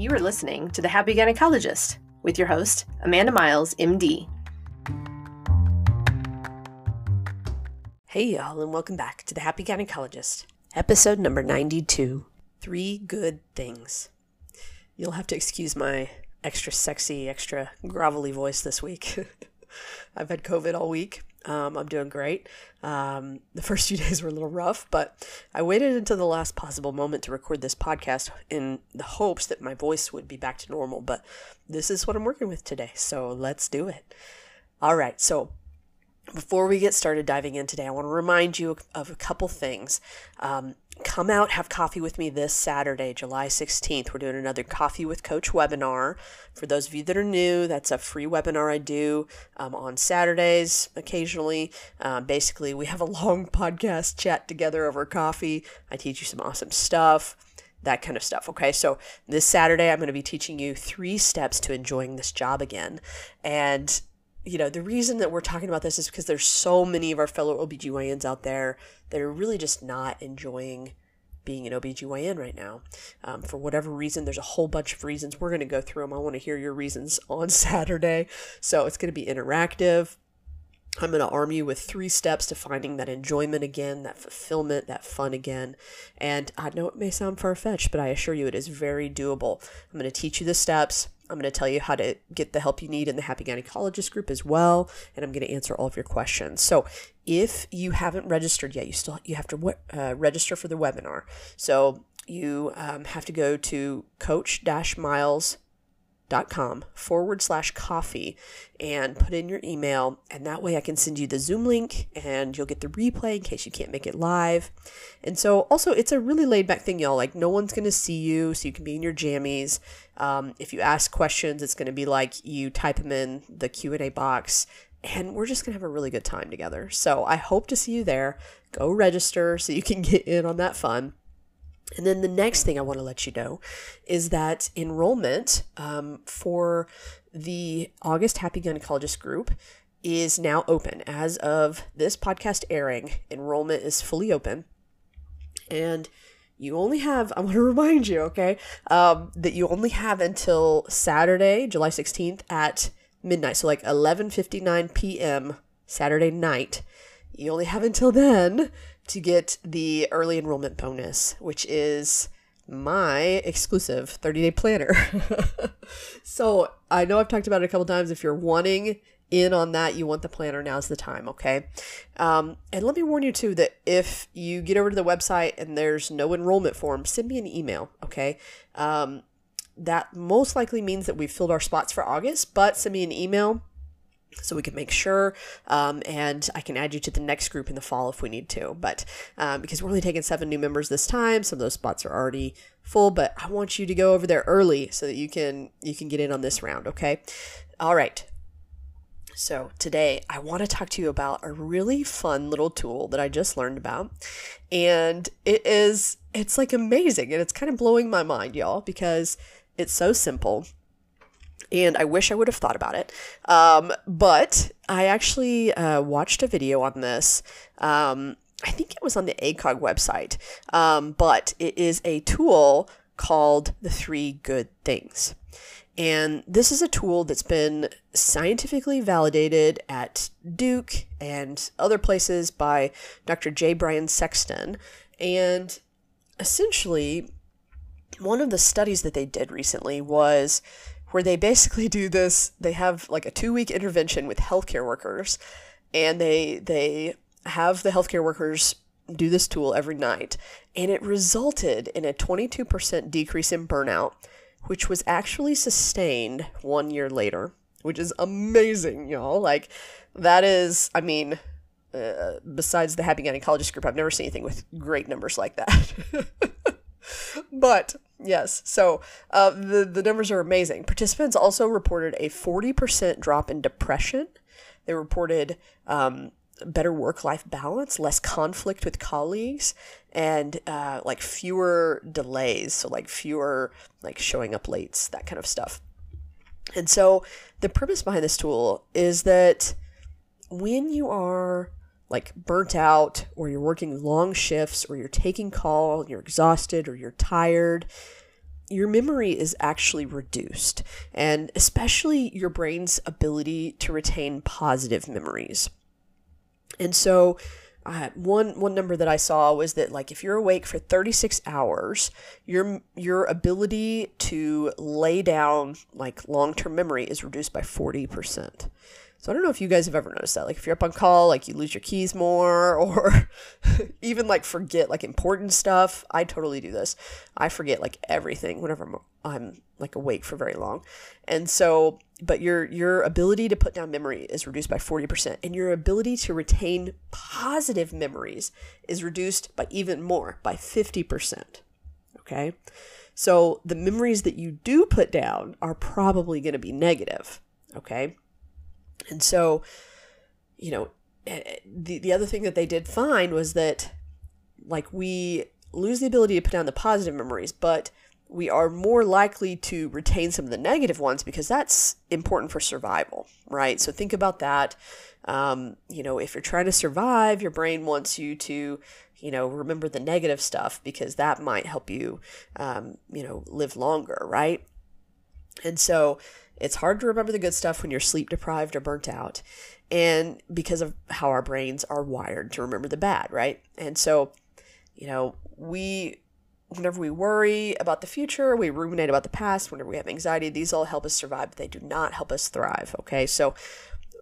You are listening to The Happy Gynecologist with your host, Amanda Miles, MD. Hey, y'all, and welcome back to The Happy Gynecologist, episode number 92 Three Good Things. You'll have to excuse my extra sexy, extra grovelly voice this week. I've had COVID all week. Um, I'm doing great. Um, the first few days were a little rough, but I waited until the last possible moment to record this podcast in the hopes that my voice would be back to normal. But this is what I'm working with today, so let's do it. All right, so before we get started diving in today, I want to remind you of a couple things. Um, come out, have coffee with me this Saturday, July 16th. We're doing another Coffee with Coach webinar. For those of you that are new, that's a free webinar I do um, on Saturdays occasionally. Uh, basically, we have a long podcast chat together over coffee. I teach you some awesome stuff that kind of stuff. Okay, so this Saturday, I'm going to be teaching you three steps to enjoying this job again. And you know, the reason that we're talking about this is because there's so many of our fellow OBGYNs out there that are really just not enjoying being an OBGYN right now. Um, for whatever reason, there's a whole bunch of reasons. We're going to go through them. I want to hear your reasons on Saturday. So it's going to be interactive. I'm going to arm you with three steps to finding that enjoyment again, that fulfillment, that fun again. And I know it may sound far fetched, but I assure you it is very doable. I'm going to teach you the steps. I'm going to tell you how to get the help you need in the Happy Gynecologist group as well, and I'm going to answer all of your questions. So, if you haven't registered yet, you still you have to uh, register for the webinar. So you um, have to go to coach-miles com forward slash coffee and put in your email and that way i can send you the zoom link and you'll get the replay in case you can't make it live and so also it's a really laid back thing y'all like no one's going to see you so you can be in your jammies um, if you ask questions it's going to be like you type them in the q&a box and we're just going to have a really good time together so i hope to see you there go register so you can get in on that fun and then the next thing I want to let you know is that enrollment um, for the August Happy Gynecologist group is now open. As of this podcast airing, enrollment is fully open. And you only have, I want to remind you, okay, um, that you only have until Saturday, July 16th at midnight. So like 11.59 p.m. Saturday night. You only have until then to get the early enrollment bonus, which is my exclusive 30 day planner. so I know I've talked about it a couple times. If you're wanting in on that, you want the planner, now's the time, okay? Um, and let me warn you too that if you get over to the website and there's no enrollment form, send me an email, okay? Um, that most likely means that we've filled our spots for August, but send me an email so we can make sure um, and i can add you to the next group in the fall if we need to but um, because we're only taking seven new members this time some of those spots are already full but i want you to go over there early so that you can you can get in on this round okay? All right. So today i want to talk to you about a really fun little tool that i just learned about and it is it's like amazing and it's kind of blowing my mind y'all because it's so simple and I wish I would have thought about it. Um, but I actually uh, watched a video on this. Um, I think it was on the ACOG website, um, but it is a tool called the Three Good Things. And this is a tool that's been scientifically validated at Duke and other places by Dr. J. Bryan Sexton. And essentially, one of the studies that they did recently was where they basically do this. They have like a two week intervention with healthcare workers, and they they have the healthcare workers do this tool every night, and it resulted in a 22% decrease in burnout, which was actually sustained one year later, which is amazing, y'all. Like, that is, I mean, uh, besides the Happy Gynecologist group, I've never seen anything with great numbers like that. but Yes. So uh, the the numbers are amazing. Participants also reported a forty percent drop in depression. They reported um, better work life balance, less conflict with colleagues, and uh, like fewer delays. So like fewer like showing up late, that kind of stuff. And so the purpose behind this tool is that when you are like burnt out or you're working long shifts or you're taking call, you're exhausted or you're tired, your memory is actually reduced, and especially your brain's ability to retain positive memories. And so, uh, one one number that I saw was that like if you're awake for 36 hours, your your ability to lay down like long term memory is reduced by 40 percent. So I don't know if you guys have ever noticed that. Like if you're up on call, like you lose your keys more or even like forget like important stuff. I totally do this. I forget like everything whenever I'm, I'm like awake for very long. And so but your your ability to put down memory is reduced by 40% and your ability to retain positive memories is reduced by even more by 50%. Okay? So the memories that you do put down are probably going to be negative. Okay? And so, you know, eh, eh, the, the other thing that they did find was that, like, we lose the ability to put down the positive memories, but we are more likely to retain some of the negative ones because that's important for survival, right? So think about that. Um, you know, if you're trying to survive, your brain wants you to, you know, remember the negative stuff because that might help you, um, you know, live longer, right? And so it's hard to remember the good stuff when you're sleep deprived or burnt out. And because of how our brains are wired to remember the bad, right? And so, you know, we, whenever we worry about the future, we ruminate about the past, whenever we have anxiety, these all help us survive, but they do not help us thrive, okay? So,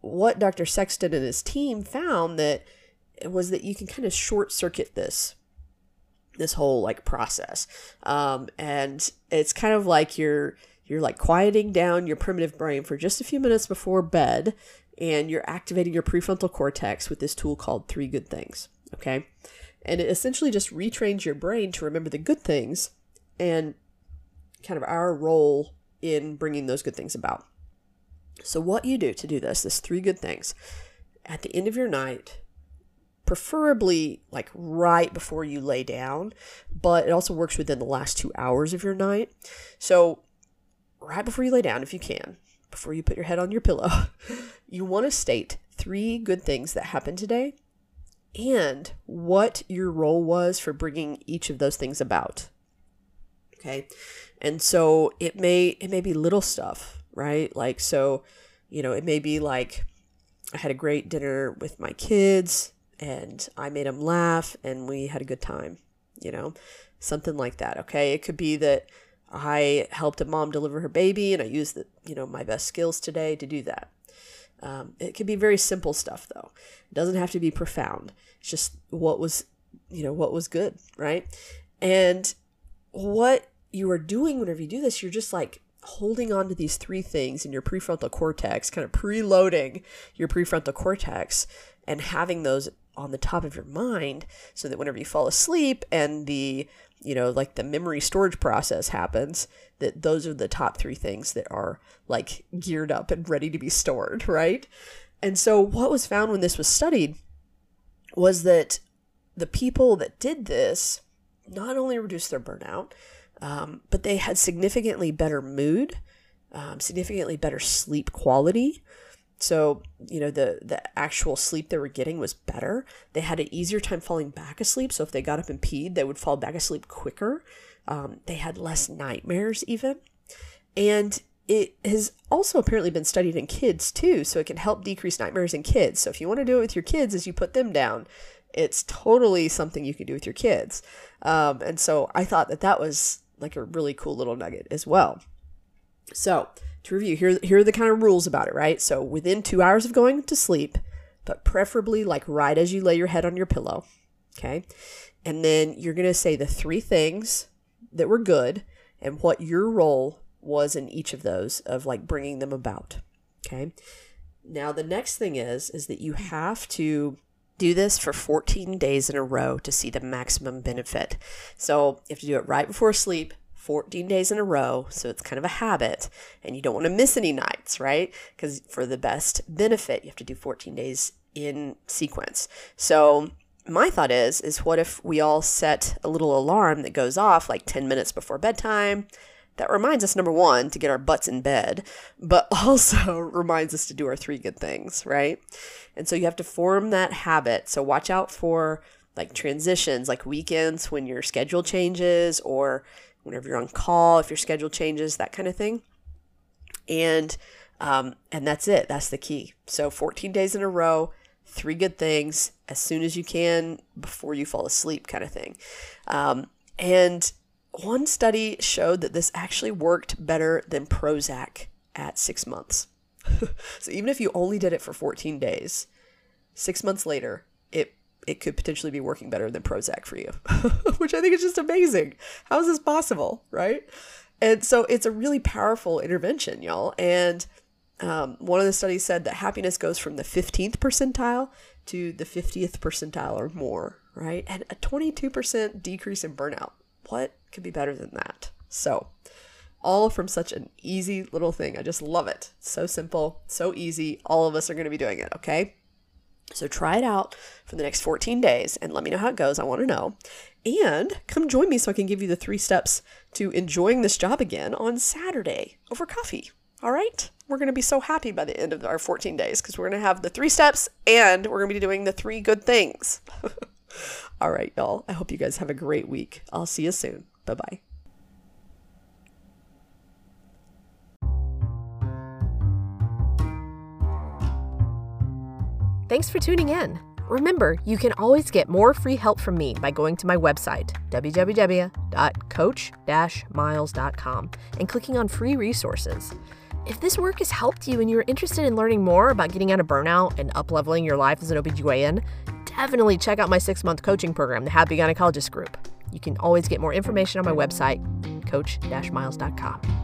what Dr. Sexton and his team found that was that you can kind of short circuit this this whole like process um, and it's kind of like you're you're like quieting down your primitive brain for just a few minutes before bed, and you're activating your prefrontal cortex with this tool called Three Good Things. Okay. And it essentially just retrains your brain to remember the good things and kind of our role in bringing those good things about. So, what you do to do this, this three good things, at the end of your night, preferably like right before you lay down, but it also works within the last two hours of your night. So, right before you lay down, if you can, before you put your head on your pillow, you want to state three good things that happened today and what your role was for bringing each of those things about. Okay. And so it may it may be little stuff, right? Like so, you know, it may be like I had a great dinner with my kids and I made them laugh and we had a good time, you know, something like that. Okay. It could be that I helped a mom deliver her baby, and I used the, you know my best skills today to do that. Um, it can be very simple stuff though. It doesn't have to be profound. It's just what was you know what was good, right? And what you are doing whenever you do this, you're just like holding on to these three things in your prefrontal cortex, kind of preloading your prefrontal cortex and having those on the top of your mind so that whenever you fall asleep and the you know, like the memory storage process happens, that those are the top three things that are like geared up and ready to be stored, right? And so, what was found when this was studied was that the people that did this not only reduced their burnout, um, but they had significantly better mood, um, significantly better sleep quality, so, you know, the the actual sleep they were getting was better. They had an easier time falling back asleep. So if they got up and peed, they would fall back asleep quicker. Um, they had less nightmares even. And it has also apparently been studied in kids too, so it can help decrease nightmares in kids. So if you want to do it with your kids as you put them down, it's totally something you can do with your kids. Um, and so I thought that that was like a really cool little nugget as well. So to review, here, here are the kind of rules about it, right? So within two hours of going to sleep, but preferably like right as you lay your head on your pillow, okay? And then you're going to say the three things that were good and what your role was in each of those of like bringing them about, okay? Now the next thing is is that you have to do this for 14 days in a row to see the maximum benefit. So you have to do it right before sleep, 14 days in a row. So it's kind of a habit and you don't want to miss any nights, right? Because for the best benefit, you have to do 14 days in sequence. So my thought is is what if we all set a little alarm that goes off like 10 minutes before bedtime? That reminds us number 1 to get our butts in bed, but also reminds us to do our three good things, right? And so you have to form that habit. So watch out for like transitions, like weekends when your schedule changes or whenever you're on call, if your schedule changes, that kind of thing. And um, and that's it. That's the key. So 14 days in a row, three good things as soon as you can before you fall asleep, kind of thing. Um, and one study showed that this actually worked better than Prozac at six months. so even if you only did it for 14 days, six months later, it could potentially be working better than Prozac for you, which I think is just amazing. How is this possible, right? And so it's a really powerful intervention, y'all. And um, one of the studies said that happiness goes from the 15th percentile to the 50th percentile or more, right? And a 22% decrease in burnout. What could be better than that? So, all from such an easy little thing. I just love it. So simple, so easy. All of us are going to be doing it, okay? So try it out for the next 14 days and let me know how it goes. I want to know. And come join me so I can give you the three steps to enjoying this job again on Saturday over coffee. All right? We're going to be so happy by the end of our 14 days because we're going to have the three steps and we're going to be doing the three good things. All right, y'all. I hope you guys have a great week. I'll see you soon. Bye bye. Thanks for tuning in. Remember, you can always get more free help from me by going to my website, www.coach-miles.com, and clicking on free resources. If this work has helped you and you're interested in learning more about getting out of burnout and upleveling your life as an OBGYN, definitely check out my six month coaching program, the Happy Gynecologist Group. You can always get more information on my website, coach-miles.com.